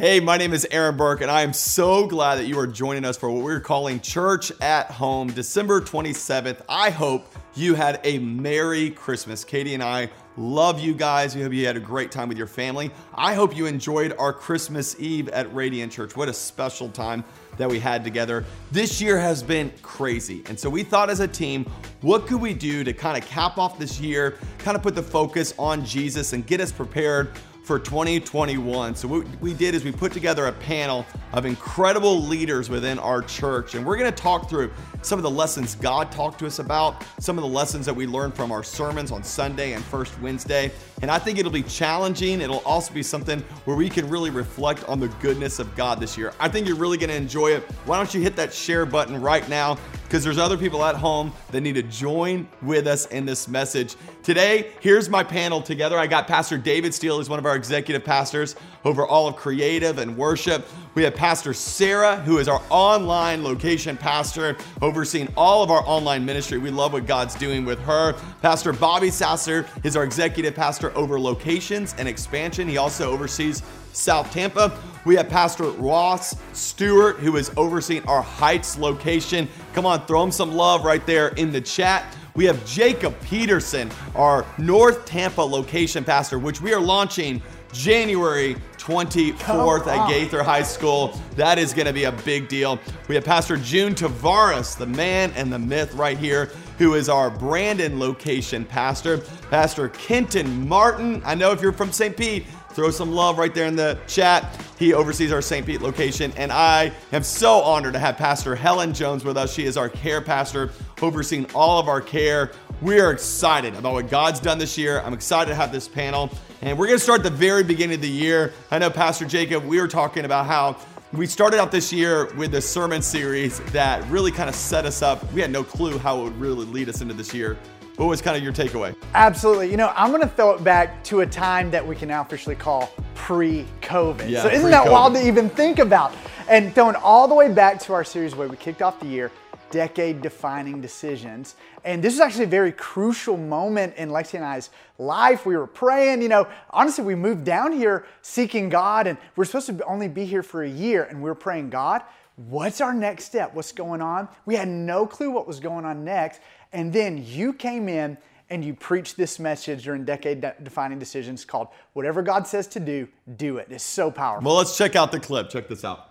Hey, my name is Aaron Burke, and I am so glad that you are joining us for what we're calling Church at Home, December 27th. I hope you had a Merry Christmas. Katie and I love you guys. We hope you had a great time with your family. I hope you enjoyed our Christmas Eve at Radiant Church. What a special time that we had together. This year has been crazy. And so we thought as a team, what could we do to kind of cap off this year, kind of put the focus on Jesus and get us prepared for 2021. So, what we did is we put together a panel of incredible leaders within our church, and we're going to talk through some of the lessons God talked to us about, some of the lessons that we learned from our sermons on Sunday and First Wednesday. And I think it'll be challenging. It'll also be something where we can really reflect on the goodness of God this year. I think you're really going to enjoy it. Why don't you hit that share button right now? Because there's other people at home that need to join with us in this message. Today, here's my panel together. I got Pastor David Steele, who's one of our executive pastors over all of creative and worship. We have Pastor Sarah, who is our online location pastor, overseeing all of our online ministry. We love what God's doing with her. Pastor Bobby Sasser is our executive pastor over locations and expansion. He also oversees South Tampa. We have Pastor Ross Stewart, who is overseeing our Heights location. Come on, throw him some love right there in the chat. We have Jacob Peterson, our North Tampa location pastor, which we are launching January 24th at Gaither High School. That is going to be a big deal. We have Pastor June Tavares, the man and the myth right here, who is our Brandon location pastor. Pastor Kenton Martin. I know if you're from St. Pete, Throw some love right there in the chat. He oversees our St. Pete location, and I am so honored to have Pastor Helen Jones with us. She is our care pastor, overseeing all of our care. We are excited about what God's done this year. I'm excited to have this panel, and we're going to start at the very beginning of the year. I know, Pastor Jacob, we were talking about how we started out this year with a sermon series that really kind of set us up. We had no clue how it would really lead us into this year. What was kind of your takeaway? Absolutely. You know, I'm going to throw it back to a time that we can now officially call pre COVID. Yeah, so, isn't pre-COVID. that wild to even think about? And throwing all the way back to our series where we kicked off the year, decade defining decisions. And this was actually a very crucial moment in Lexi and I's life. We were praying, you know, honestly, we moved down here seeking God, and we're supposed to only be here for a year, and we were praying, God, what's our next step? What's going on? We had no clue what was going on next. And then you came in and you preached this message during decade defining decisions called Whatever God Says to Do, Do It. It's so powerful. Well, let's check out the clip. Check this out.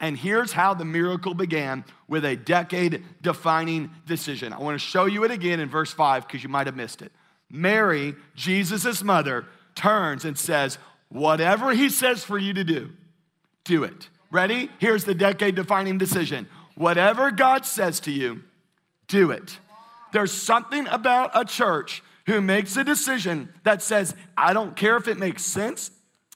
And here's how the miracle began with a decade defining decision. I want to show you it again in verse 5 because you might have missed it. Mary, Jesus' mother, turns and says, Whatever he says for you to do, do it. Ready? Here's the decade defining decision. Whatever God says to you, do it. There's something about a church who makes a decision that says, I don't care if it makes sense.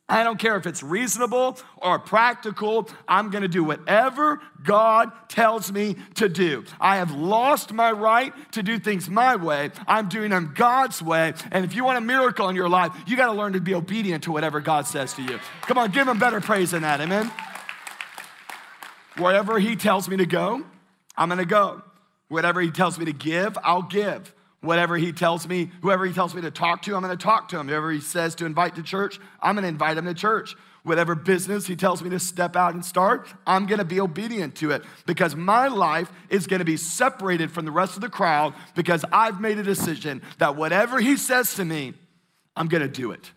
I don't care if it's reasonable or practical. I'm going to do whatever God tells me to do. I have lost my right to do things my way. I'm doing them God's way. And if you want a miracle in your life, you got to learn to be obedient to whatever God says to you. Come on, give him better praise than that. Amen. Wherever he tells me to go, I'm going to go. Whatever he tells me to give, I'll give. Whatever he tells me, whoever he tells me to talk to, I'm going to talk to him. Whoever he says to invite to church, I'm going to invite him to church. Whatever business he tells me to step out and start, I'm going to be obedient to it because my life is going to be separated from the rest of the crowd because I've made a decision that whatever he says to me, I'm going to do it.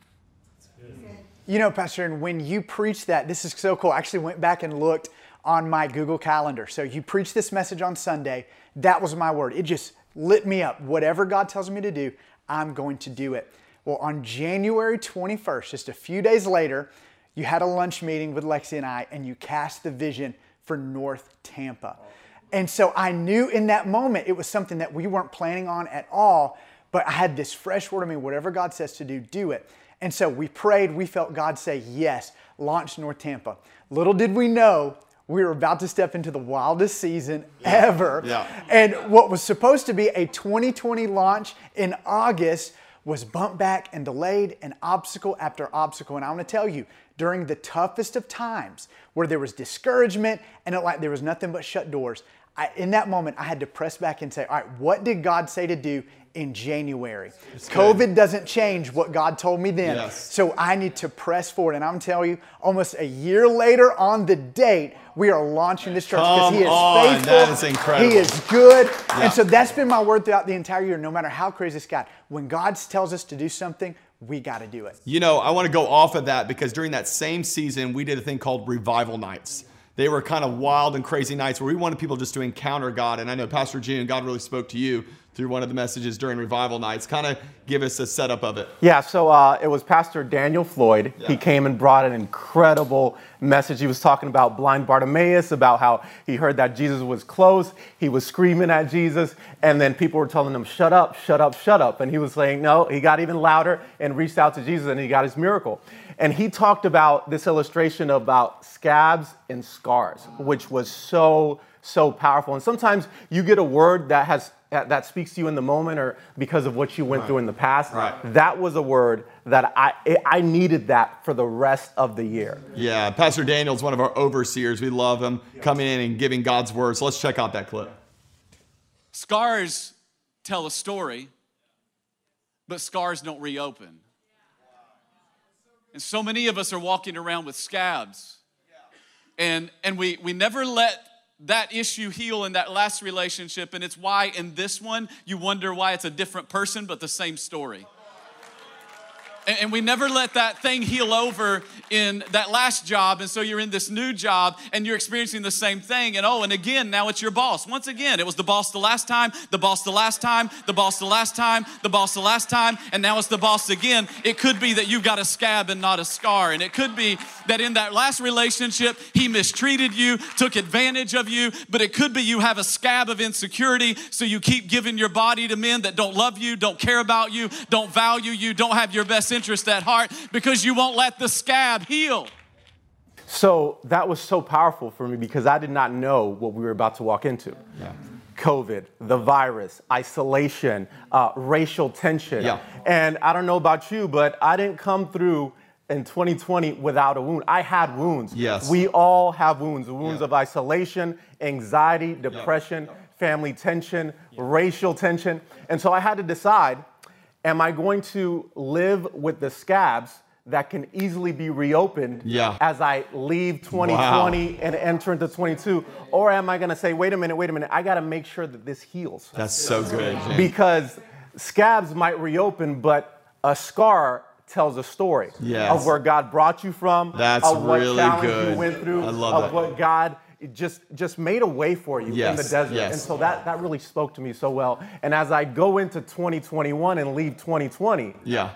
You know, Pastor, and when you preach that, this is so cool. I actually went back and looked on my Google Calendar. So you preached this message on Sunday. That was my word. It just lit me up. Whatever God tells me to do, I'm going to do it. Well, on January 21st, just a few days later, you had a lunch meeting with Lexi and I, and you cast the vision for North Tampa. And so I knew in that moment it was something that we weren't planning on at all, but I had this fresh word of me whatever God says to do, do it. And so we prayed, we felt God say, yes, launch North Tampa. Little did we know we were about to step into the wildest season yeah. ever. Yeah. And what was supposed to be a 2020 launch in August was bumped back and delayed and obstacle after obstacle. And I want to tell you, during the toughest of times where there was discouragement and it like there was nothing but shut doors, I, in that moment, I had to press back and say, all right, what did God say to do in January. COVID doesn't change what God told me then. Yes. So I need to press forward. And I'm telling you, almost a year later on the date, we are launching this church because He is on, faithful. that is incredible. He is good. Yeah. And so that's been my word throughout the entire year. No matter how crazy it's got, when God tells us to do something, we got to do it. You know, I want to go off of that because during that same season, we did a thing called revival nights. They were kind of wild and crazy nights where we wanted people just to encounter God. And I know Pastor June, God really spoke to you through one of the messages during revival nights. Kind of give us a setup of it. Yeah, so uh, it was Pastor Daniel Floyd. Yeah. He came and brought an incredible message. He was talking about blind Bartimaeus, about how he heard that Jesus was close. He was screaming at Jesus, and then people were telling him, Shut up, shut up, shut up. And he was saying, No, he got even louder and reached out to Jesus, and he got his miracle. And he talked about this illustration about scabs and scars, which was so, so powerful. And sometimes you get a word that has that that speaks to you in the moment or because of what you went through in the past. Right. That was a word that I I needed that for the rest of the year. Yeah, Pastor Daniel's one of our overseers. We love him coming in and giving God's word. So let's check out that clip. Scars tell a story, but scars don't reopen. And so many of us are walking around with scabs. And, and we, we never let that issue heal in that last relationship. And it's why in this one, you wonder why it's a different person, but the same story. And, we never let that thing heal over in that last job. And so you're in this new job and you're experiencing the same thing. And oh, and again, now it's your boss. Once again, it was the boss the last time, the boss the last time, the boss the last time, the boss the last time, and now it's the boss again. It could be that you've got a scab and not a scar. And it could be that in that last relationship, he mistreated you, took advantage of you, but it could be you have a scab of insecurity. So you keep giving your body to men that don't love you, don't care about you, don't value you, don't have your best interest at heart because you won't let the scab heal. So that was so powerful for me because I did not know what we were about to walk into. COVID, the virus, isolation, uh, racial tension. Yeah. And I don't know about you, but I didn't come through in 2020 without a wound. I had wounds. Yes. We all have wounds wounds Yeah. of isolation, anxiety, depression, family tension, racial tension. And so I had to decide am I going to live with the scabs that can easily be reopened Yeah. as I leave 2020 and enter into 22? Or am I going to say, wait a minute, wait a minute, I got to make sure that this heals? That's so good. Because scabs might reopen, but a scar tells a story Yes. of where God brought you from, That's of what really challenge good. you went through, I love of that. what God just just made a way for you in the desert. yes. And so that that really spoke to me so well. And as I go into 2021 and leave 2020, yeah,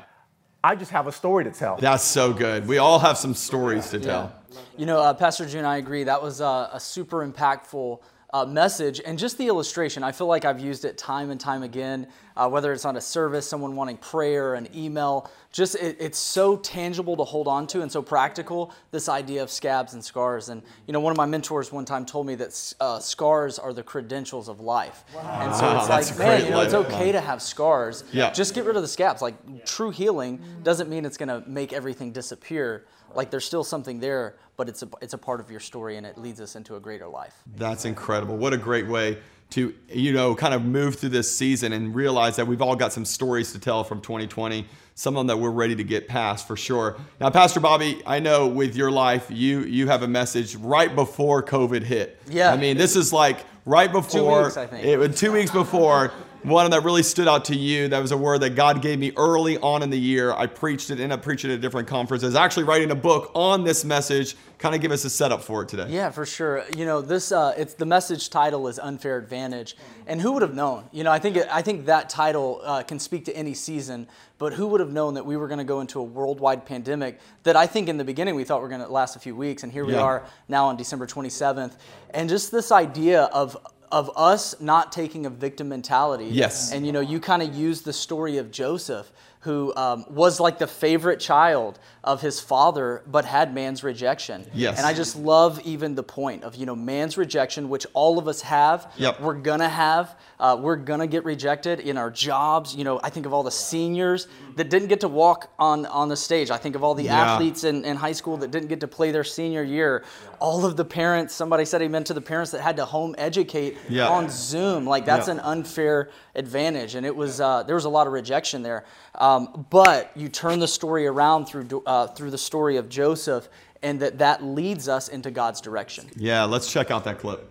I just have a story to tell. that's so good. We all have some stories to tell. You know, uh, Pastor June, I agree. That was uh, a super impactful uh, message. And just the illustration, I feel like I've used it time and time again, uh, whether it's on a service, someone wanting prayer, an email. Just it, it's so tangible to hold on to and so practical, this idea of scabs and scars. And, you know, one of my mentors one time told me that uh, scars are the credentials of life. Wow. And so Wow, it's that's like, man, you know, it's life. okay to have scars. Yeah. Just get rid of the scabs. Like, true healing doesn't mean it's going to make everything disappear. Like, there's still something there, but it's a, it's a part of your story and it leads us into a greater life. That's incredible. What a great way to, you know, kind of move through this season and realize that we've all got some stories to tell from 2020, some of them that we're ready to get past for sure. Now, Pastor Bobby, I know with your life, you you have a message right before COVID hit. Yeah. I mean, this is like right before two weeks, I think. It, was two weeks before. One that really stood out to you, that was a word that God gave me early on in the year. I preached it, ended up preaching at a different conference. I was actually writing a book on this message. Kind of give us a setup for it today. Yeah, for sure. You know, this uh, it's the message title is unfair advantage, and who would have known? You know, I think it, I think that title uh, can speak to any season. But who would have known that we were going to go into a worldwide pandemic that I think in the beginning we thought were going to last a few weeks, and here we Yeah. are now on December 27th, and just this idea of of us not taking a victim mentality. Yes. And you know, you kind of use the story of Joseph who um, was like the favorite child of his father, but had man's rejection. Yes. And I just love even the point of, you know, man's rejection, which all of us have. Yep. We're gonna have. Uh, we're gonna get rejected in our jobs. You know, I think of all the seniors that didn't get to walk on, on the stage. I think of all the Yeah. athletes in, in high school that didn't get to play their senior year. All of the parents, somebody said amen to the parents that had to home educate Yeah. on Zoom. Like that's Yeah. an unfair advantage, and it was uh, there was a lot of rejection there. Um, but you turn the story around through uh, through the story of Joseph, and that that leads us into God's direction. Yeah, let's check out that clip.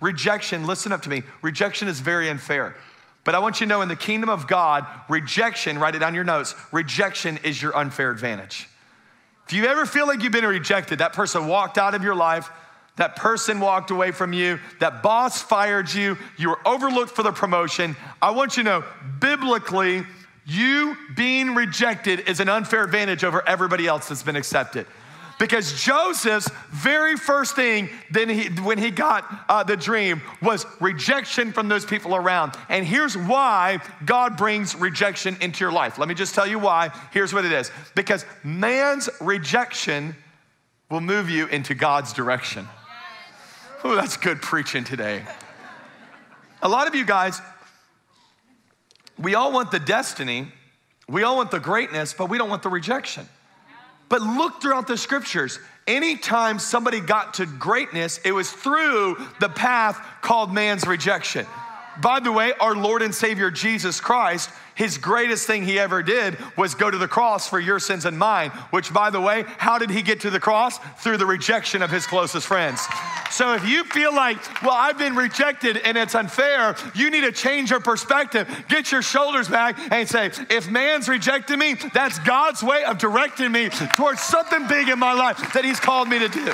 Rejection, listen up to me. Rejection is very unfair. But I want you to know in the kingdom of God, rejection, write it down your notes, rejection is your unfair advantage. If you ever feel like you've been rejected, that person walked out of your life, that person walked away from you, that boss fired you, you were overlooked for the promotion, I want you to know biblically, you being rejected is an unfair advantage over everybody else that's been accepted. Because Joseph's very first thing then he, when he got uh, the dream was rejection from those people around. And here's why God brings rejection into your life. Let me just tell you why. Here's what it is because man's rejection will move you into God's direction. Oh, that's good preaching today. A lot of you guys, we all want the destiny, we all want the greatness, but we don't want the rejection. But look throughout the scriptures. Anytime somebody got to greatness, it was through the path called man's rejection. By the way, our Lord and Savior Jesus Christ, his greatest thing he ever did was go to the cross for your sins and mine, which, by the way, how did he get to the cross? Through the rejection of his closest friends. So if you feel like, well, I've been rejected and it's unfair, you need to change your perspective. Get your shoulders back and say, if man's rejected me, that's God's way of directing me towards something big in my life that he's called me to do.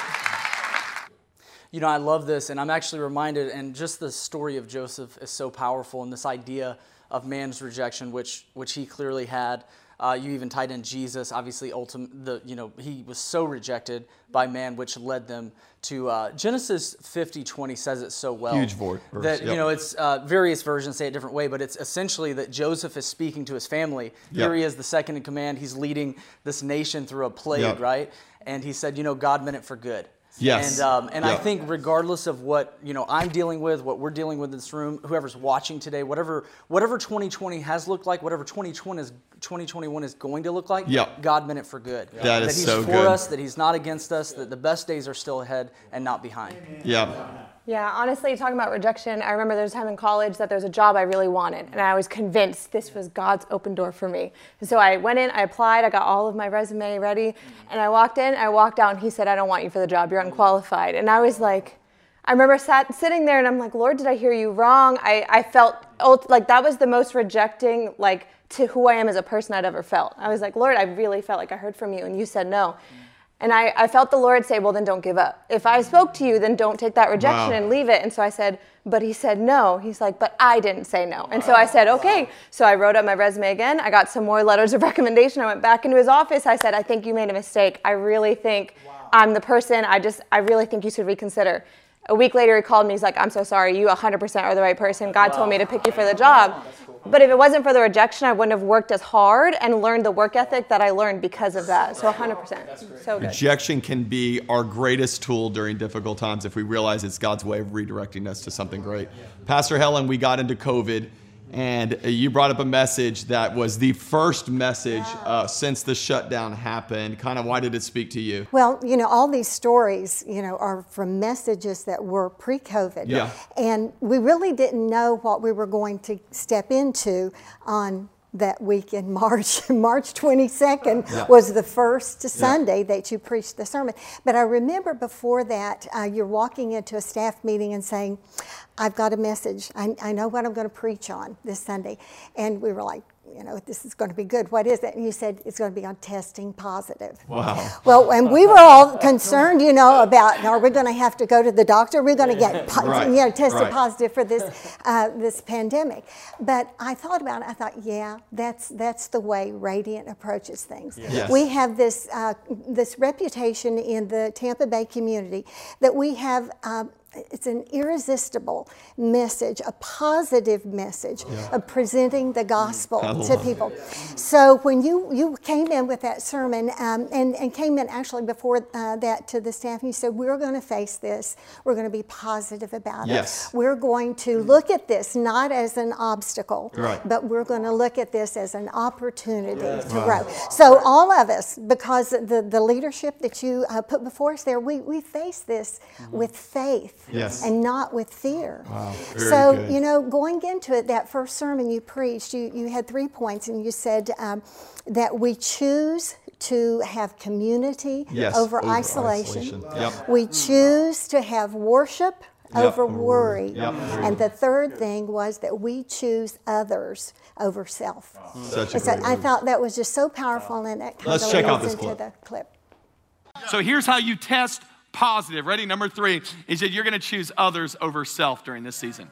You know, I love this, and I'm actually reminded, and just the story of Joseph is so powerful, and this idea of man's rejection, which which he clearly had. Uh, you even tied in Jesus, obviously, ultimate. The you know he was so rejected by man, which led them to uh, Genesis 50, 20 says it so well. Huge verse, That yep. you know it's uh, various versions say it a different way, but it's essentially that Joseph is speaking to his family. Yep. Here he is, the second in command. He's leading this nation through a plague, Yep. right? And he said, you know, God meant it for good. Yes. And um, and I think regardless of what you know I'm dealing with, what we're dealing with in this room, whoever's watching today, whatever whatever 2020 has looked like, whatever 2020 is 2021 is going to look like, Yep. God meant it for good. That is that He's so for good. us, that He's not against us, that the best days are still ahead and not behind. Yeah. Yeah, honestly, talking about rejection, I remember there was a time in college that there was a job I really wanted, and I was convinced this was God's open door for me. And so I went in, I applied, I got all of my resume ready, and I walked in, I walked out, and he said, I don't want you for the job, you're unqualified. And I was like, I remember sat, sitting there, and I'm like, Lord, did I hear you wrong? I, I felt ult- like that was the most rejecting, like, to who I am as a person I'd ever felt. I was like, Lord, I really felt like I heard from you, and you said no. And I, I felt the Lord say, Well, then don't give up. If I spoke to you, then don't take that rejection Wow. and leave it. And so I said, But he said no. He's like, But I didn't say no. And so I said, Okay. So I wrote up my resume again. I got some more letters of recommendation. I went back into his office. I said, I think you made a mistake. I really think I'm the person. I just, I really think you should reconsider. A week later, he called me. He's like, I'm so sorry. You 100% are the right person. God told me to pick you for the job. But if it wasn't for the rejection, I wouldn't have worked as hard and learned the work ethic that I learned because of that. So 100%. So good. Rejection can be our greatest tool during difficult times if we realize it's God's way of redirecting us to something great. Pastor Helen, we got into COVID, and you brought up a message that was the first message uh, since the shutdown happened. Kind of why did it speak to you? Well, you know, all these stories, you know, are from messages that were pre-COVID. Yeah. And we really didn't know what we were going to step into on that week in March. March 22nd was the first Sunday that you preached the sermon. But I remember before that, uh, you're walking into a staff meeting and saying, I've got a message. I, I know what I'm going to preach on this Sunday. And we were like, you know, this is going to be good. What is it? And you said it's going to be on testing positive. Wow. Well, and we were all concerned, you know, about are we going to have to go to the doctor? Are we going to get, po- Right, you know, tested right. positive for this uh, this pandemic? But I thought about it. I thought, yeah, that's that's the way Radiant approaches things. Yes. We have this uh, this reputation in the Tampa Bay community that we have. Um, it's an irresistible message, a positive message of presenting the gospel to people. So when you, you came in with that sermon um, and, and came in actually before uh, that to the staff, and you said, We're going to face this. We're going to be positive about Yes. it. We're going to look at this not as an obstacle, Right. but we're going to look at this as an opportunity to grow. So all of us, because the, the leadership that you uh, put before us there, we, we face this with faith Yes. and not with fear. Very so, good. you know, going into it, that first sermon you preached, you, you had three points, and you said um, that we choose to have community Yes, over, over isolation. isolation. Yep. We choose to have worship Yep. over worry. Yep. And the third thing was that we choose others over self. Such a And so great I word. thought that was just so powerful, and that kind Let's of check out this into clip. the clip. So here's how you test positive. Ready? Number three is that you're going to choose others over self during this season.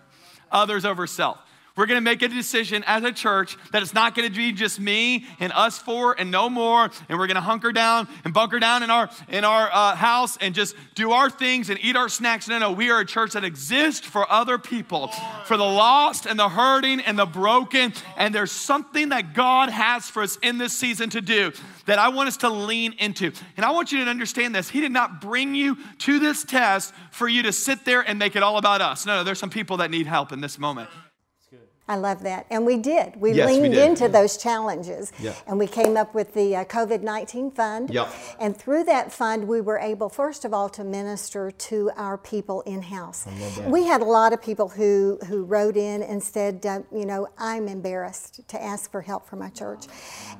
Others over self. We're going to make a decision as a church that it's not going to be just me and us four and no more. And we're going to hunker down and bunker down in our in our uh, house and just do our things and eat our snacks. No, no, we are a church that exists for other people, for the lost and the hurting and the broken. And there's something that God has for us in this season to do that I want us to lean into. And I want you to understand this. He did not bring you to this test for you to sit there and make it all about us. No, no, there's some people that need help in this moment. I love that. And we did. We Yes, we leaned did. into those challenges. Yeah. And we came up with the uh, COVID 19 fund. Yep. And through that fund, we were able, first of all, to minister to our people in house. We had a lot of people who, who wrote in and said, uh, you know, I'm embarrassed to ask for help from my church.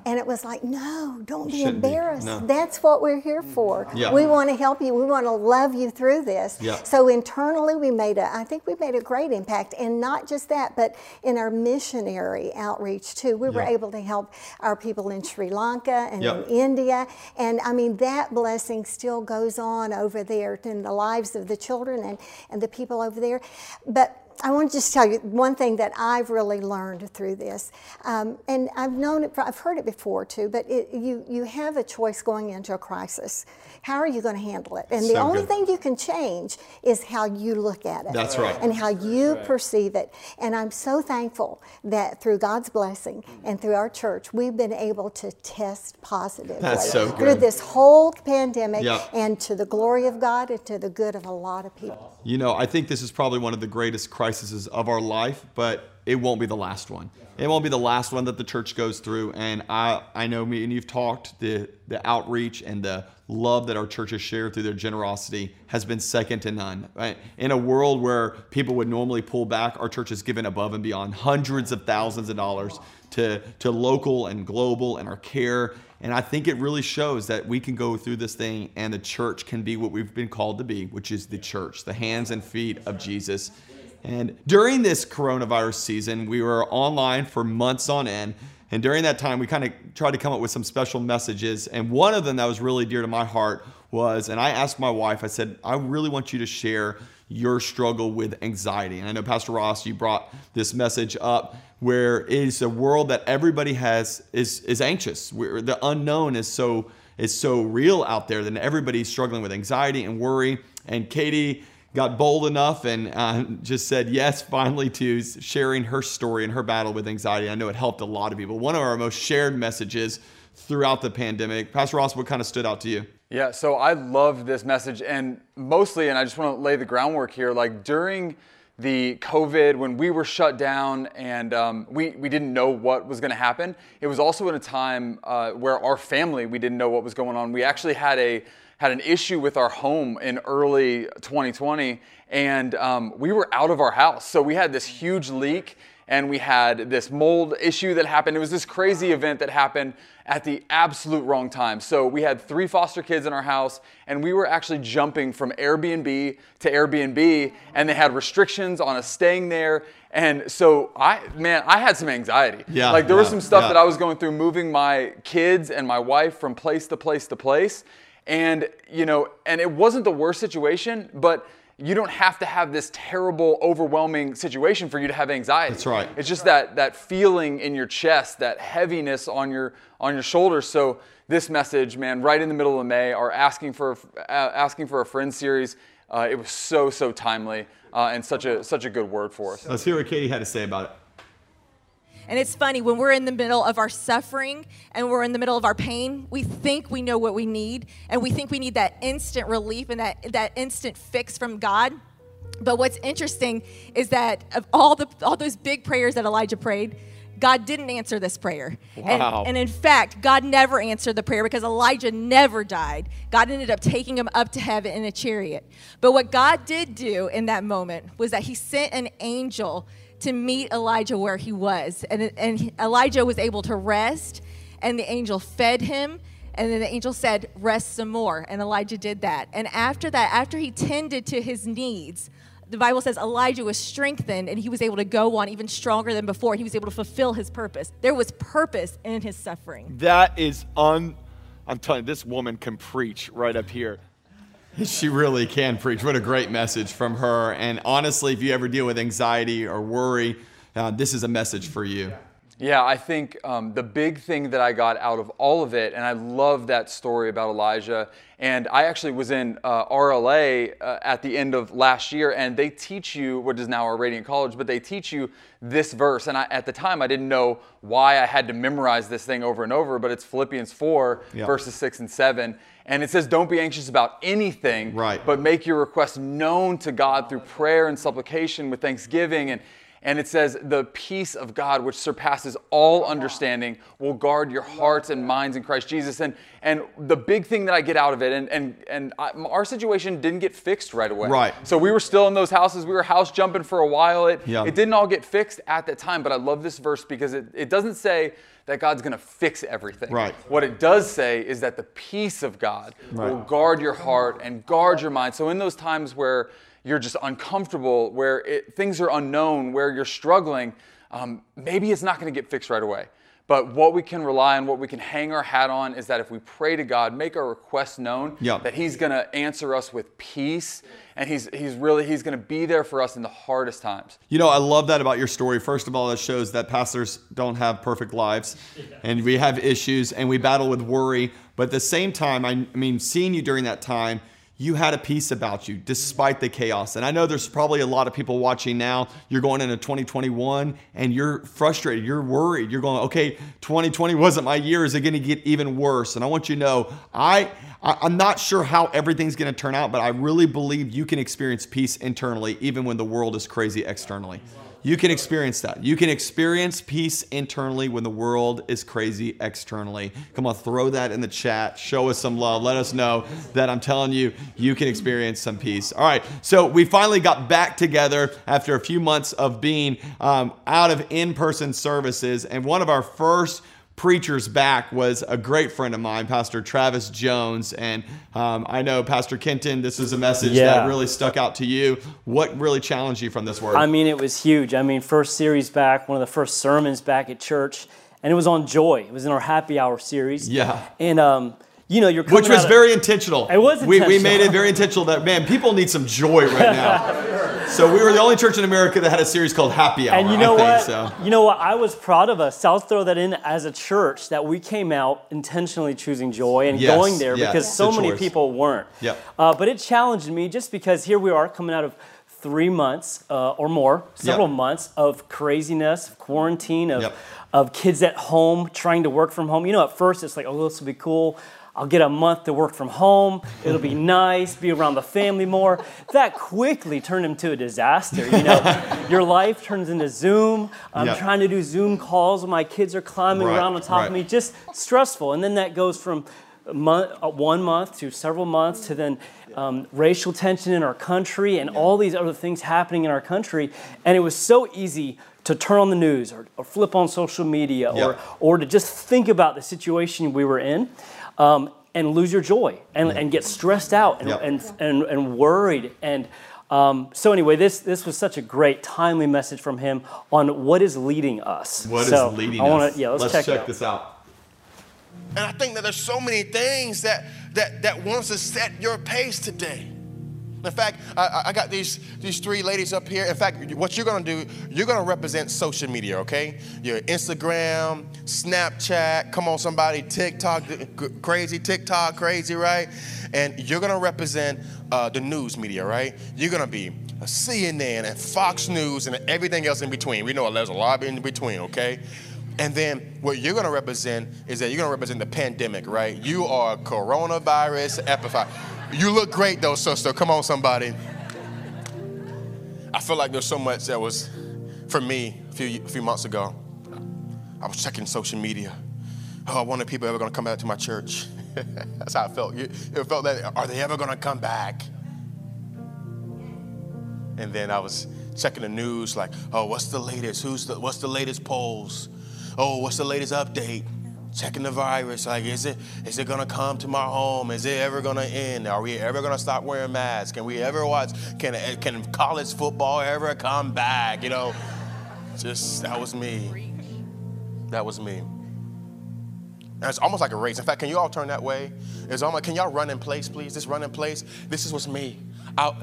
And it was like, no, don't be Shouldn't be. embarrassed. No. That's what we're here for. Yeah. We want to help you. We want to love you through this. Yeah. So internally, we made a, I think we made a great impact. And not just that, but in our missionary outreach too. We were able to help our people in Sri Lanka and Yep. in India. And I mean, that blessing still goes on over there in the lives of the children and, and the people over there. But I want to just tell you one thing that I've really learned through this, um, and I've known it, I've heard it before too. But it, you you have a choice going into a crisis. How are you going to handle it? And the only good. thing you can change is how you look at it. That's right. And how you perceive it. And I'm so thankful that through God's blessing and through our church, we've been able to test positively That's so through this whole pandemic Yep. and to the glory of God and to the good of a lot of people. You know, I think this is probably one of the greatest crises of our life, but it won't be the last one. It won't be the last one that the church goes through. And I, I know me and you've talked the the outreach and the love that our church has shared through their generosity has been second to none. Right? In a world where people would normally pull back, our church has given above and beyond hundreds of thousands of dollars to, to local and global and our care. And I think it really shows that we can go through this thing and the church can be what we've been called to be, which is the church, the hands and feet of Jesus. And during this coronavirus season, we were online for months on end. And during that time, we kind of tried to come up with some special messages. And one of them that was really dear to my heart was, and I asked my wife, I said, I really want you to share your struggle with anxiety. And I know, Pastor Ross, you brought this message up where it is a world that everybody has is, is anxious. Where the unknown is so is so real out there that everybody's struggling with anxiety and worry. And Katie got bold enough and uh, just said yes finally to sharing her story and her battle with anxiety. I know it helped a lot of people. One of our most shared messages throughout the pandemic. Pastor Ross, what kind of stood out to you? Yeah, so I love this message, and mostly, and I just want to lay the groundwork here. Like during the COVID, when we were shut down and um, we we didn't know what was going to happen, it was also in a time uh, where our family we didn't know what was going on. We actually had a had an issue with our home in early 2020, and um, we were out of our house, so we had this huge leak and we had this mold issue that happened. It was this crazy event that happened at the absolute wrong time. So we had three foster kids in our house, and we were actually jumping from Airbnb to Airbnb, and they had restrictions on us staying there. And so I, man, I had some anxiety. Yeah, like there was some stuff yeah. that I was going through, moving my kids and my wife from place to place to place, and you know, and it wasn't the worst situation, but you don't have to have this terrible, overwhelming situation for you to have anxiety. That's right. It's just that that feeling in your chest, that heaviness on your on your shoulders. So this message, man, right in the middle of May, our asking for uh, asking for a friend series uh, it was so so timely uh, and such a such a good word for us. Let's hear what Katie had to say about it. And it's funny, when we're in the middle of our suffering and we're in the middle of our pain, we think we know what we need and we think we need that instant relief and that, that instant fix from God. But what's interesting is that of all the all those big prayers that Elijah prayed, God didn't answer this prayer. Wow. And, and in fact, God never answered the prayer because Elijah never died. God ended up taking him up to heaven in a chariot. But what God did do in that moment was that he sent an angel to meet Elijah where he was. And, and Elijah was able to rest, and the angel fed him. And then the angel said, Rest some more. And Elijah did that. And after that, after he tended to his needs, the Bible says Elijah was strengthened and he was able to go on even stronger than before. He was able to fulfill his purpose. There was purpose in his suffering. That is un. I'm telling you, this woman can preach right up here. She really can preach. What a great message from her. And honestly, if you ever deal with anxiety or worry, uh, this is a message for you. Yeah, I think um, the big thing that I got out of all of it, and I love that story about Elijah. And I actually was in uh, RLA uh, at the end of last year, and they teach you what is now our Radiant College, but they teach you this verse. And I, at the time, I didn't know why I had to memorize this thing over and over, but it's Philippians 4, Yeah. verses 6 and 7. And it says, Don't be anxious about anything, Right. but make your requests known to God through prayer and supplication with thanksgiving. And and it says, the peace of God, which surpasses all understanding, will guard your hearts and minds in Christ Jesus. And, and the big thing that I get out of it, and, and, and I, our situation didn't get fixed right away. Right. So we were still in those houses. We were house jumping for a while. It, Yeah. it didn't all get fixed at that time, but I love this verse because it, it doesn't say that God's going to fix everything. Right. What it does say is that the peace of God will guard your heart and guard your mind. So in those times where you're just uncomfortable, where it, things are unknown, where you're struggling, um, maybe it's not going to get fixed right away. But what we can rely on, what we can hang our hat on, is that if we pray to God, make our requests known, Yeah. that He's going to answer us with peace, and He's He's really He's going to be there for us in the hardest times. You know, I love that about your story. First of all, it shows that pastors don't have perfect lives and we have issues and we battle with worry. But at the same time, I, I mean, seeing you during that time, you had a peace about you despite the chaos. And I know there's probably a lot of people watching now. You're going into 2021 and you're frustrated, you're worried. You're going, okay, 2020 wasn't my year. Is it going to get even worse? And I want you to know, I, I I'm not sure how everything's going to turn out, but I really believe you can experience peace internally, even when the world is crazy externally. You can experience that. You can experience peace internally when the world is crazy externally. Come on, throw that in the chat. Show us some love. Let us know that I'm telling you, you can experience some peace. All right, so we finally got back together after a few months of being um, out of in person services. And one of our first preachers back was a great friend of mine, Pastor Travis Jones. And um, I know, Pastor Kenton, this is a message that really stuck out to you. What really challenged you from this word? I mean, it was huge. I mean, first series back, one of the first sermons back at church, and it was on joy. It was in our happy hour series. Yeah. And um, you know, you're coming Which was out of- very intentional. It was We, we made it very intentional that, man, people need some joy right now. so we were the only church in America that had a series called Happy Hour. And you know I think, what? So. You know what? I was proud of us. So I'll throw that in as a church that we came out intentionally choosing joy and Yes, going there yes, because so a many choice. people weren't. Yep. Uh, but it challenged me just because here we are coming out of three months uh, or more, several months of craziness, of quarantine, of, Yep. of kids at home trying to work from home. You know, at first it's like, oh, this will be cool. I'll get a month to work from home. It'll be nice, be around the family more. That quickly turned into a disaster. You know, your life turns into Zoom. I'm Yeah. trying to do Zoom calls when my kids are climbing Right, around on top right. of me. Just stressful. And then that goes from month, uh, one month to several months to then um, racial tension in our country and all these other things happening in our country. And it was so easy to turn on the news or, or flip on social media Yeah. or, or to just think about the situation we were in. Um, and lose your joy and, and get stressed out and, Yeah. and, and, and worried. And um, so, anyway, this, this was such a great, timely message from him on what is leading us. What is so leading I wanna, us? Yeah, let's, let's check, check, out. this out. And I think that there's so many things that that that wants to set your pace today. In fact, I, I got these, these three ladies up here. In fact, what you're gonna do, you're gonna represent social media, okay? Your Instagram, Snapchat, come on, somebody, TikTok, crazy, TikTok, crazy, right? And you're gonna represent uh, the news media, right? You're gonna be CNN and Fox News and everything else in between. We know there's a lot in between, okay? And then what you're gonna represent is that you're gonna represent the pandemic, right? You are coronavirus epidemic. You look great though, sister. Come on, somebody. I feel like there's so much that was for me a few, a few months ago. I was checking social media. Oh, I wonder if people ever gonna come back to my church. That's how I felt. It felt that, are they ever gonna come back? And then I was checking the news, like, oh, what's the latest? Who's the, what's the latest polls? Oh, what's the latest update? Checking the virus. Like, is it is it gonna come to my home? Is it ever gonna end? Are we ever gonna stop wearing masks? Can we ever watch? Can can college football ever come back? You know, just that was me. That was me. And it's almost like a race. In fact, can you all turn that way? It's almost. Like can y'all run in place, please? This run in place. This is what's me. I,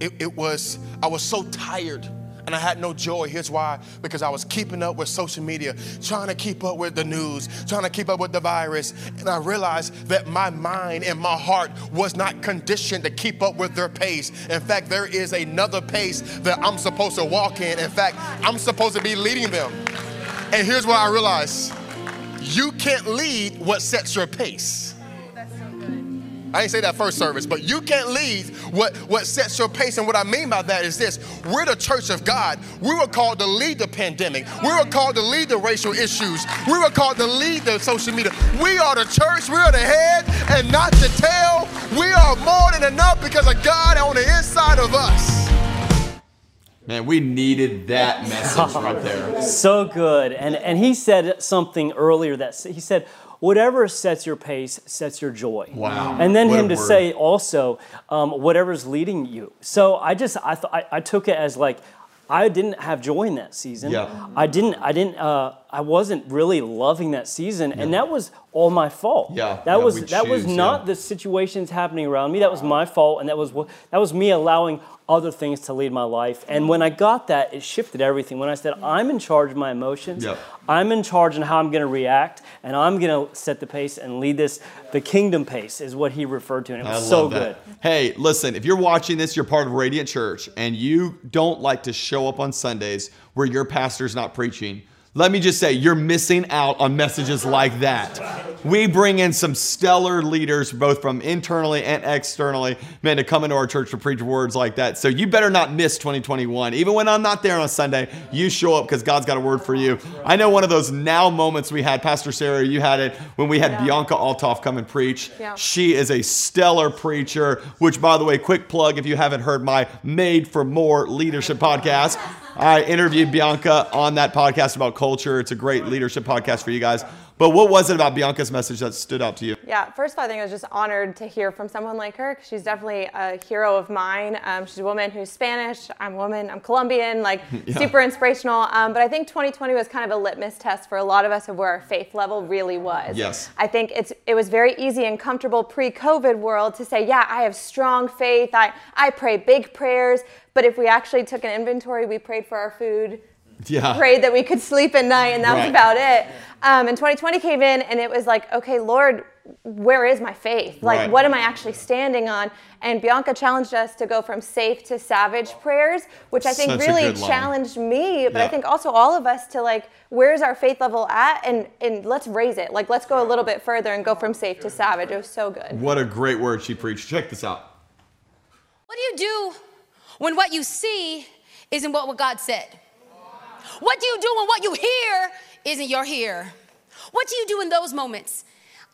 it, it was. I was so tired and I had no joy. Here's why because I was keeping up with social media, trying to keep up with the news, trying to keep up with the virus. And I realized that my mind and my heart was not conditioned to keep up with their pace. In fact, there is another pace that I'm supposed to walk in. In fact, I'm supposed to be leading them. And here's what I realized you can't lead what sets your pace. I didn't say that first service, but you can't lead what, what sets your pace. And what I mean by that is this we're the church of God. We were called to lead the pandemic, we were called to lead the racial issues, we were called to lead the social media. We are the church, we are the head and not the tail. We are more than enough because of God on the inside of us. Man, we needed that message right there. So good. And and he said something earlier that he said whatever sets your pace sets your joy. Wow. And then what him to word. say also, um, whatever's leading you. So I just, I, th- I, I took it as like, I didn't have joy in that season. Yeah. I didn't. I didn't. Uh, I wasn't really loving that season, yeah. and that was all my fault. Yeah. That yeah, was that choose, was not yeah. the situations happening around me. That was my fault, and that was that was me allowing other things to lead my life. And when I got that, it shifted everything. When I said, I'm in charge of my emotions. I'm in charge on how I'm going to react, and I'm going to set the pace and lead this, the kingdom pace is what he referred to. And it was so good. Hey, listen, if you're watching this, you're part of Radiant Church, and you don't like to show up on Sundays where your pastor's not preaching let me just say, you're missing out on messages like that. We bring in some stellar leaders, both from internally and externally, man, to come into our church to preach words like that. So you better not miss 2021. Even when I'm not there on a Sunday, you show up because God's got a word for you. I know one of those now moments we had, Pastor Sarah, you had it when we had yeah. Bianca Olthoff come and preach. Yeah. She is a stellar preacher, which, by the way, quick plug if you haven't heard my Made for More leadership podcast. I interviewed Bianca on that podcast about culture. It's a great leadership podcast for you guys. But what was it about Bianca's message that stood out to you? Yeah, first of all, I think I was just honored to hear from someone like her. She's definitely a hero of mine. Um, she's a woman who's Spanish. I'm a woman. I'm Colombian. Like yeah. super inspirational. Um, but I think 2020 was kind of a litmus test for a lot of us of where our faith level really was. Yes. I think it's it was very easy and comfortable pre-COVID world to say, yeah, I have strong faith. I I pray big prayers. But if we actually took an inventory, we prayed for our food yeah. prayed that we could sleep at night, and that right. was about it. Um, and 2020 came in, and it was like, okay, Lord, where is my faith? Like, right. what am I actually standing on? And Bianca challenged us to go from safe to savage prayers, which I think Such really challenged me, but yeah. I think also all of us to like, where's our faith level at? And and let's raise it. Like, let's go a little bit further and go from safe to savage. It was so good. What a great word she preached. Check this out. What do you do when what you see isn't what God said? What do you do when what you hear isn't your hear? What do you do in those moments?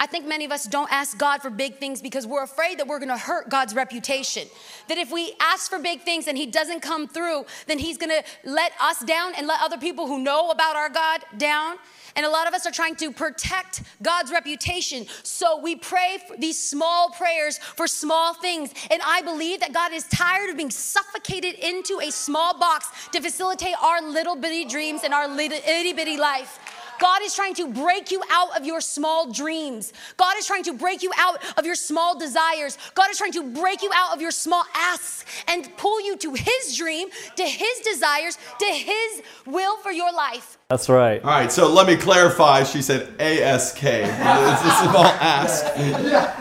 I think many of us don't ask God for big things because we're afraid that we're gonna hurt God's reputation. That if we ask for big things and He doesn't come through, then He's gonna let us down and let other people who know about our God down. And a lot of us are trying to protect God's reputation. So we pray these small prayers for small things. And I believe that God is tired of being suffocated into a small box to facilitate our little bitty dreams and our itty bitty life. God is trying to break you out of your small dreams. God is trying to break you out of your small desires. God is trying to break you out of your small asks and pull you to His dream, to His desires, to His will for your life. That's right. All right, so let me clarify. She said ASK. It's a small ask.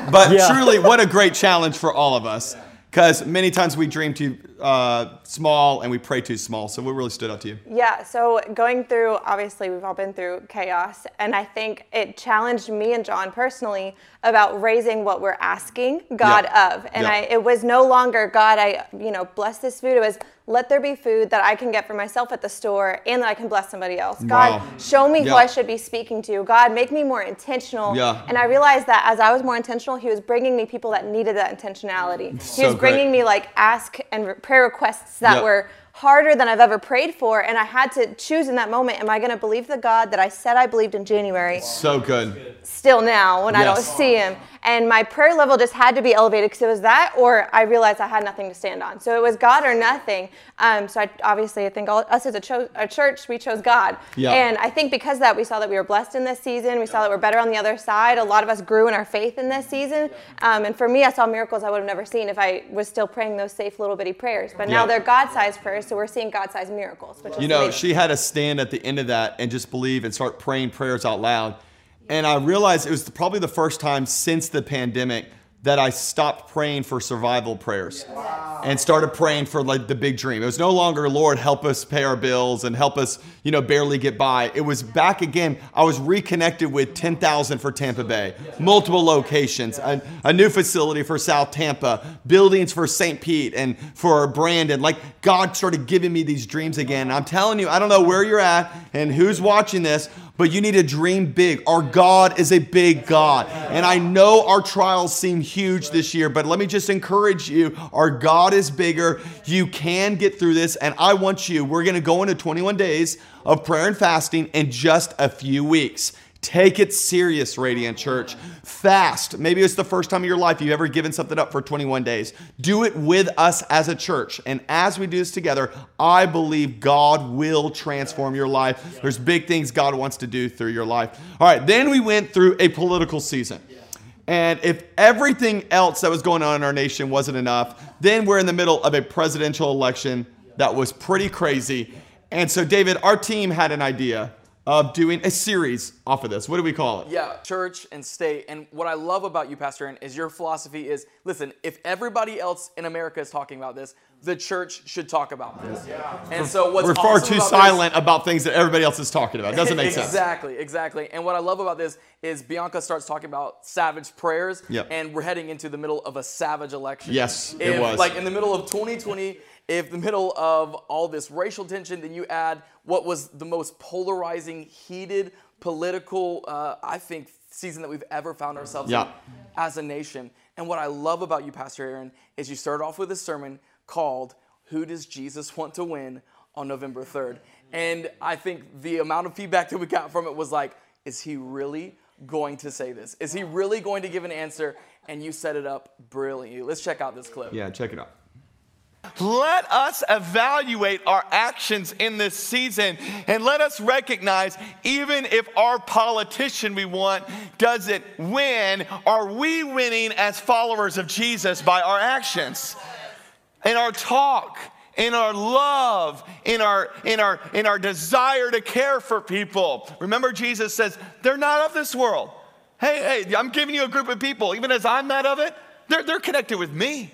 But Yeah. truly, what a great challenge for all of us. Because many times we dream too uh, small and we pray too small. So what really stood out to you? Yeah, so going through, obviously, we've all been through chaos, and I think it challenged me and John personally about raising what we're asking God Yeah. of. And Yeah. I, it was no longer, God, I, you know, bless this food. It was, let there be food that I can get for myself at the store and that I can bless somebody else. God, Wow. show me who I should be speaking to. God, make me more intentional. Yeah. And I realized that as I was more intentional, He was bringing me people that needed that intentionality. he So was bringing great. me like ask and prayer requests that Yeah. were harder than I've ever prayed for. And I had to choose in that moment am I going to believe the God that I said I believed in January So good. still now when I don't see him? And my prayer level just had to be elevated because it was that, or I realized I had nothing to stand on. So it was God or nothing. Um, so I obviously I think all, us as a, cho- a church, we chose God. Yeah. And I think because of that, we saw that we were blessed in this season. We saw that we're better on the other side. A lot of us grew in our faith in this season. Um, and for me, I saw miracles I would have never seen if I was still praying those safe little bitty prayers. But now Yeah. they're God-sized prayers, so we're seeing God-sized miracles. You know, amazing. she had to stand at the end of that and just believe and start praying prayers out loud. And I realized it was probably the first time since the pandemic that I stopped praying for survival prayers and started praying for like the big dream. It was no longer, Lord, help us pay our bills and help us, you know, barely get by. It was back again. I was reconnected with 10,000 for Tampa Bay, multiple locations, a, a new facility for South Tampa, buildings for St. Pete and for Brandon. Like God started giving me these dreams again. And I'm telling you, I don't know where you're at and who's watching this, but you need to dream big. Our God is a big God. And I know our trials seem huge this year, but let me just encourage you our God is bigger. You can get through this. And I want you, we're going to go into 21 days of prayer and fasting in just a few weeks. Take it serious, Radiant Church. Fast. Maybe it's the first time in your life you've ever given something up for 21 days. Do it with us as a church. And as we do this together, I believe God will transform your life. There's big things God wants to do through your life. All right, then we went through a political season. And if everything else that was going on in our nation wasn't enough, then we're in the middle of a presidential election that was pretty crazy. And so, David, our team had an idea of doing a series off of this. What do we call it? Yeah, church and state. And what I love about you, Pastor Aaron, is your philosophy is listen, if everybody else in America is talking about this, the church should talk about this. Yeah. And so what's We're far awesome too about this- silent about things that everybody else is talking about. It doesn't make sense. Exactly, exactly. And what I love about this is Bianca starts talking about savage prayers, Yep. and we're heading into the middle of a savage election. Yes, it was. Like in the middle of 2020, if the middle of all this racial tension, then you add what was the most polarizing, heated political, uh, I think, season that we've ever found ourselves Yeah. in as a nation. And what I love about you, Pastor Aaron, is you started off with a sermon called Who Does Jesus Want to Win on November 3rd? And I think the amount of feedback that we got from it was like, is he really going to say this? Is he really going to give an answer? And you set it up brilliantly. Let's check out this clip. Yeah, check it out. Let us evaluate our actions in this season and let us recognize even if our politician we want doesn't win, are we winning as followers of Jesus by our actions? In our talk, in our love, in our in our in our desire to care for people. Remember Jesus says, they're not of this world. Hey, hey, I'm giving you a group of people, even as I'm not of it, they're, they're connected with me.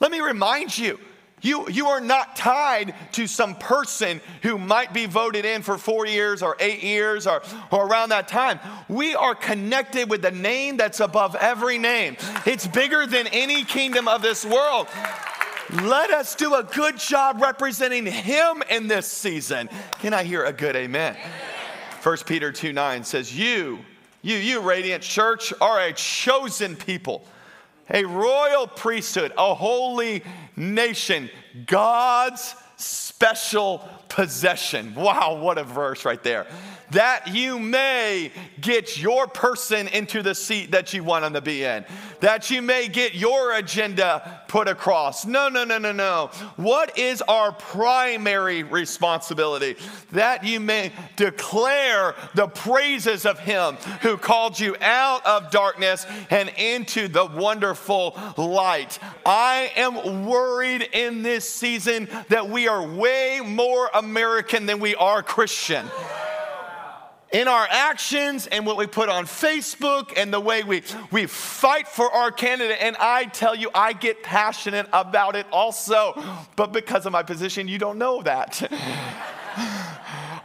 Let me remind you, you, you are not tied to some person who might be voted in for four years or eight years or, or around that time. We are connected with the name that's above every name. It's bigger than any kingdom of this world. Let us do a good job representing him in this season. Can I hear a good amen? 1 Peter 2 9 says, You, you, you, Radiant Church, are a chosen people, a royal priesthood, a holy nation, God's special possession. Wow, what a verse right there. That you may get your person into the seat that you want them to be in, that you may get your agenda put across. No, no, no, no, no. What is our primary responsibility? That you may declare the praises of Him who called you out of darkness and into the wonderful light. I am worried in this season that we are way more American than we are Christian in our actions and what we put on Facebook and the way we, we fight for our candidate. And I tell you, I get passionate about it also. But because of my position, you don't know that.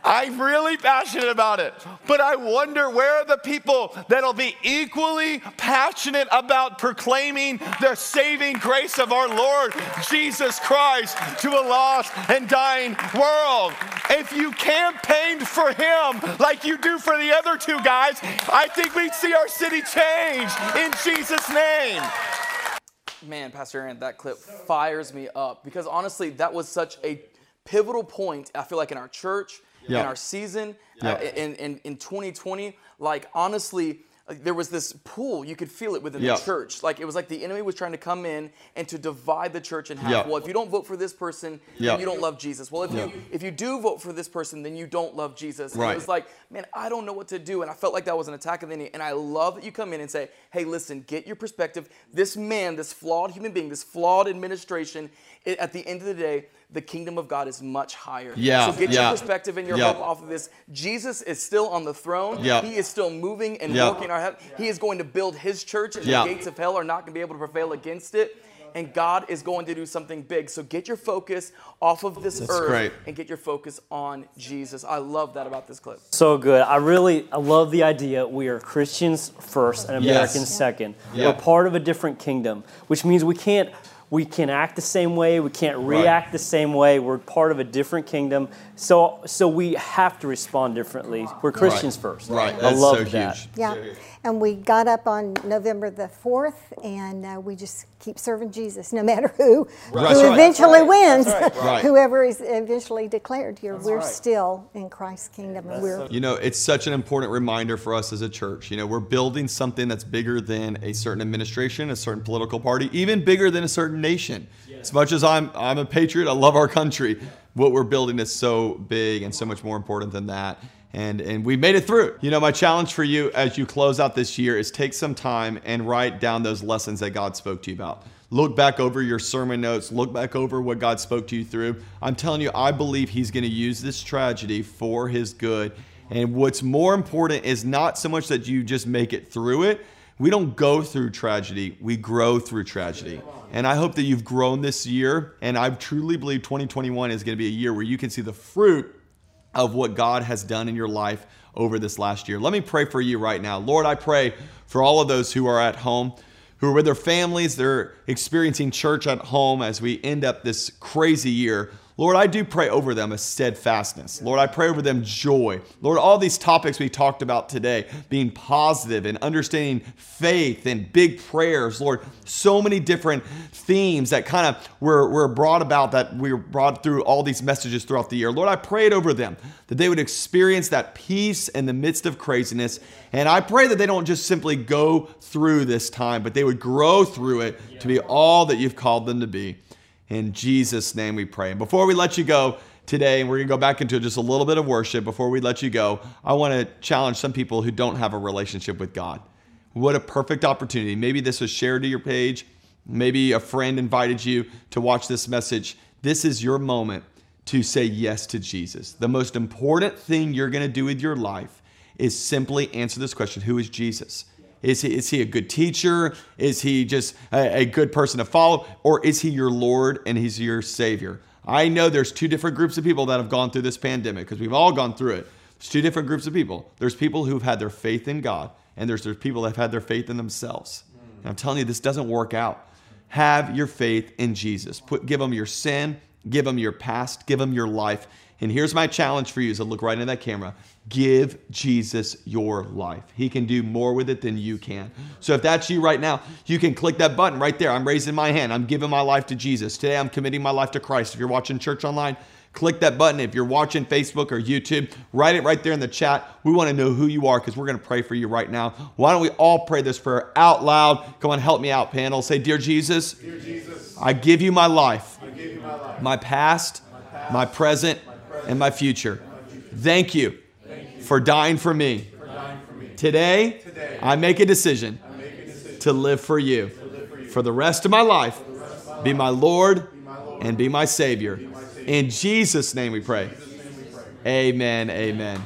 I'm really passionate about it. But I wonder where are the people that'll be equally passionate about proclaiming the saving grace of our Lord Jesus Christ to a lost and dying world. If you campaigned for him like you do for the other two guys, I think we'd see our city change in Jesus' name. Man, Pastor Aaron, that clip fires me up because honestly, that was such a pivotal point, I feel like, in our church, Yeah. in our season, Yeah. uh, in, in, in 2020. Like, honestly, there was this pull, you could feel it within Yeah. the church. Like, it was like the enemy was trying to come in and to divide the church in half. Yeah. Well, if you don't vote for this person, Yeah. then you don't love Jesus. Well, if, you, if you do vote for this person, then you don't love Jesus. And it was like, man, I don't know what to do. And I felt like that was an attack of the enemy. And I love that you come in and say, hey, listen, get your perspective. This man, this flawed human being, this flawed administration, it, at the end of the day, the kingdom of God is much higher. Yeah, So get yeah. your perspective and your Yeah. hope off of this. Jesus is still on the throne. Yeah. He is still moving and Yeah. working our heaven. He is going to build his church, and Yeah. the gates of hell are not going to be able to prevail against it. And God is going to do something big. So get your focus off of this That's earth great. and get your focus on Jesus. I love that about this clip. So good. I really I love the idea we are Christians first and Yes. Americans second. Yeah. We're part of a different kingdom, which means we can't we can act the same way, we can't react the same way. We're part of a different kingdom. So so we have to respond differently. We're Christians first. Right. I That's love so that. huge. Yeah, and we got up on November the 4th, and uh, we just keep serving Jesus no matter who, Right. That's who right. eventually wins. Right. Whoever is eventually declared here, we're still in Christ's kingdom, and we're You know, it's such an important reminder for us as a church. You know, we're building something that's bigger than a certain administration, a certain political party, even bigger than a certain nation. As much as I'm I'm a patriot, I love our country. What we're building is so big and so much more important than that. And and we made it through. You know, my challenge for you as you close out this year is take some time and write down those lessons that God spoke to you about. Look back over your sermon notes, look back over what God spoke to you through. I'm telling you, I believe He's going to use this tragedy for His good. And what's more important is not so much that you just make it through it. We don't go through tragedy, we grow through tragedy. And I hope that you've grown this year. And I truly believe 2021 is going to be a year where you can see the fruit of what God has done in your life over this last year. Let me pray for you right now. Lord, I pray for all of those who are at home, who are with their families, they're experiencing church at home as we end up this crazy year. Lord, I do pray over them a steadfastness. Lord, I pray over them joy. Lord, all these topics we talked about today, being positive and understanding faith and big prayers, Lord, so many different themes that kind of were, were brought about that we were brought through all these messages throughout the year. Lord, I prayed over them that they would experience that peace in the midst of craziness. And I pray that they don't just simply go through this time, but they would grow through it to be all that you've called them to be. In Jesus' name we pray. And before we let you go today, and we're going to go back into just a little bit of worship, before we let you go, I want to challenge some people who don't have a relationship with God. What a perfect opportunity. Maybe this was shared to your page. Maybe a friend invited you to watch this message. This is your moment to say yes to Jesus. The most important thing you're going to do with your life is simply answer this question Who is Jesus? Is he, is he a good teacher? Is he just a, a good person to follow? Or is he your Lord and he's your Savior? I know there's two different groups of people that have gone through this pandemic because we've all gone through it. There's two different groups of people. There's people who've had their faith in God, and there's, there's people that have had their faith in themselves. And I'm telling you, this doesn't work out. Have your faith in Jesus. Put, give him your sin, give him your past, give him your life. And here's my challenge for you as I look right into that camera. Give Jesus your life. He can do more with it than you can. So if that's you right now, you can click that button right there. I'm raising my hand. I'm giving my life to Jesus. Today I'm committing my life to Christ. If you're watching church online, Click that button. If you're watching Facebook or YouTube, write it right there in the chat. We want to know who you are because we're going to pray for you right now. Why don't we all pray this prayer out loud? Come on, help me out, panel. Say, Dear Jesus, Dear Jesus I give you my life, I give you my life, my past, my present, and my future. Thank you for dying for me. Today, I make a decision to live for you. For the rest of my life, be my Lord and be my Savior. In Jesus' name we pray. Amen. Amen.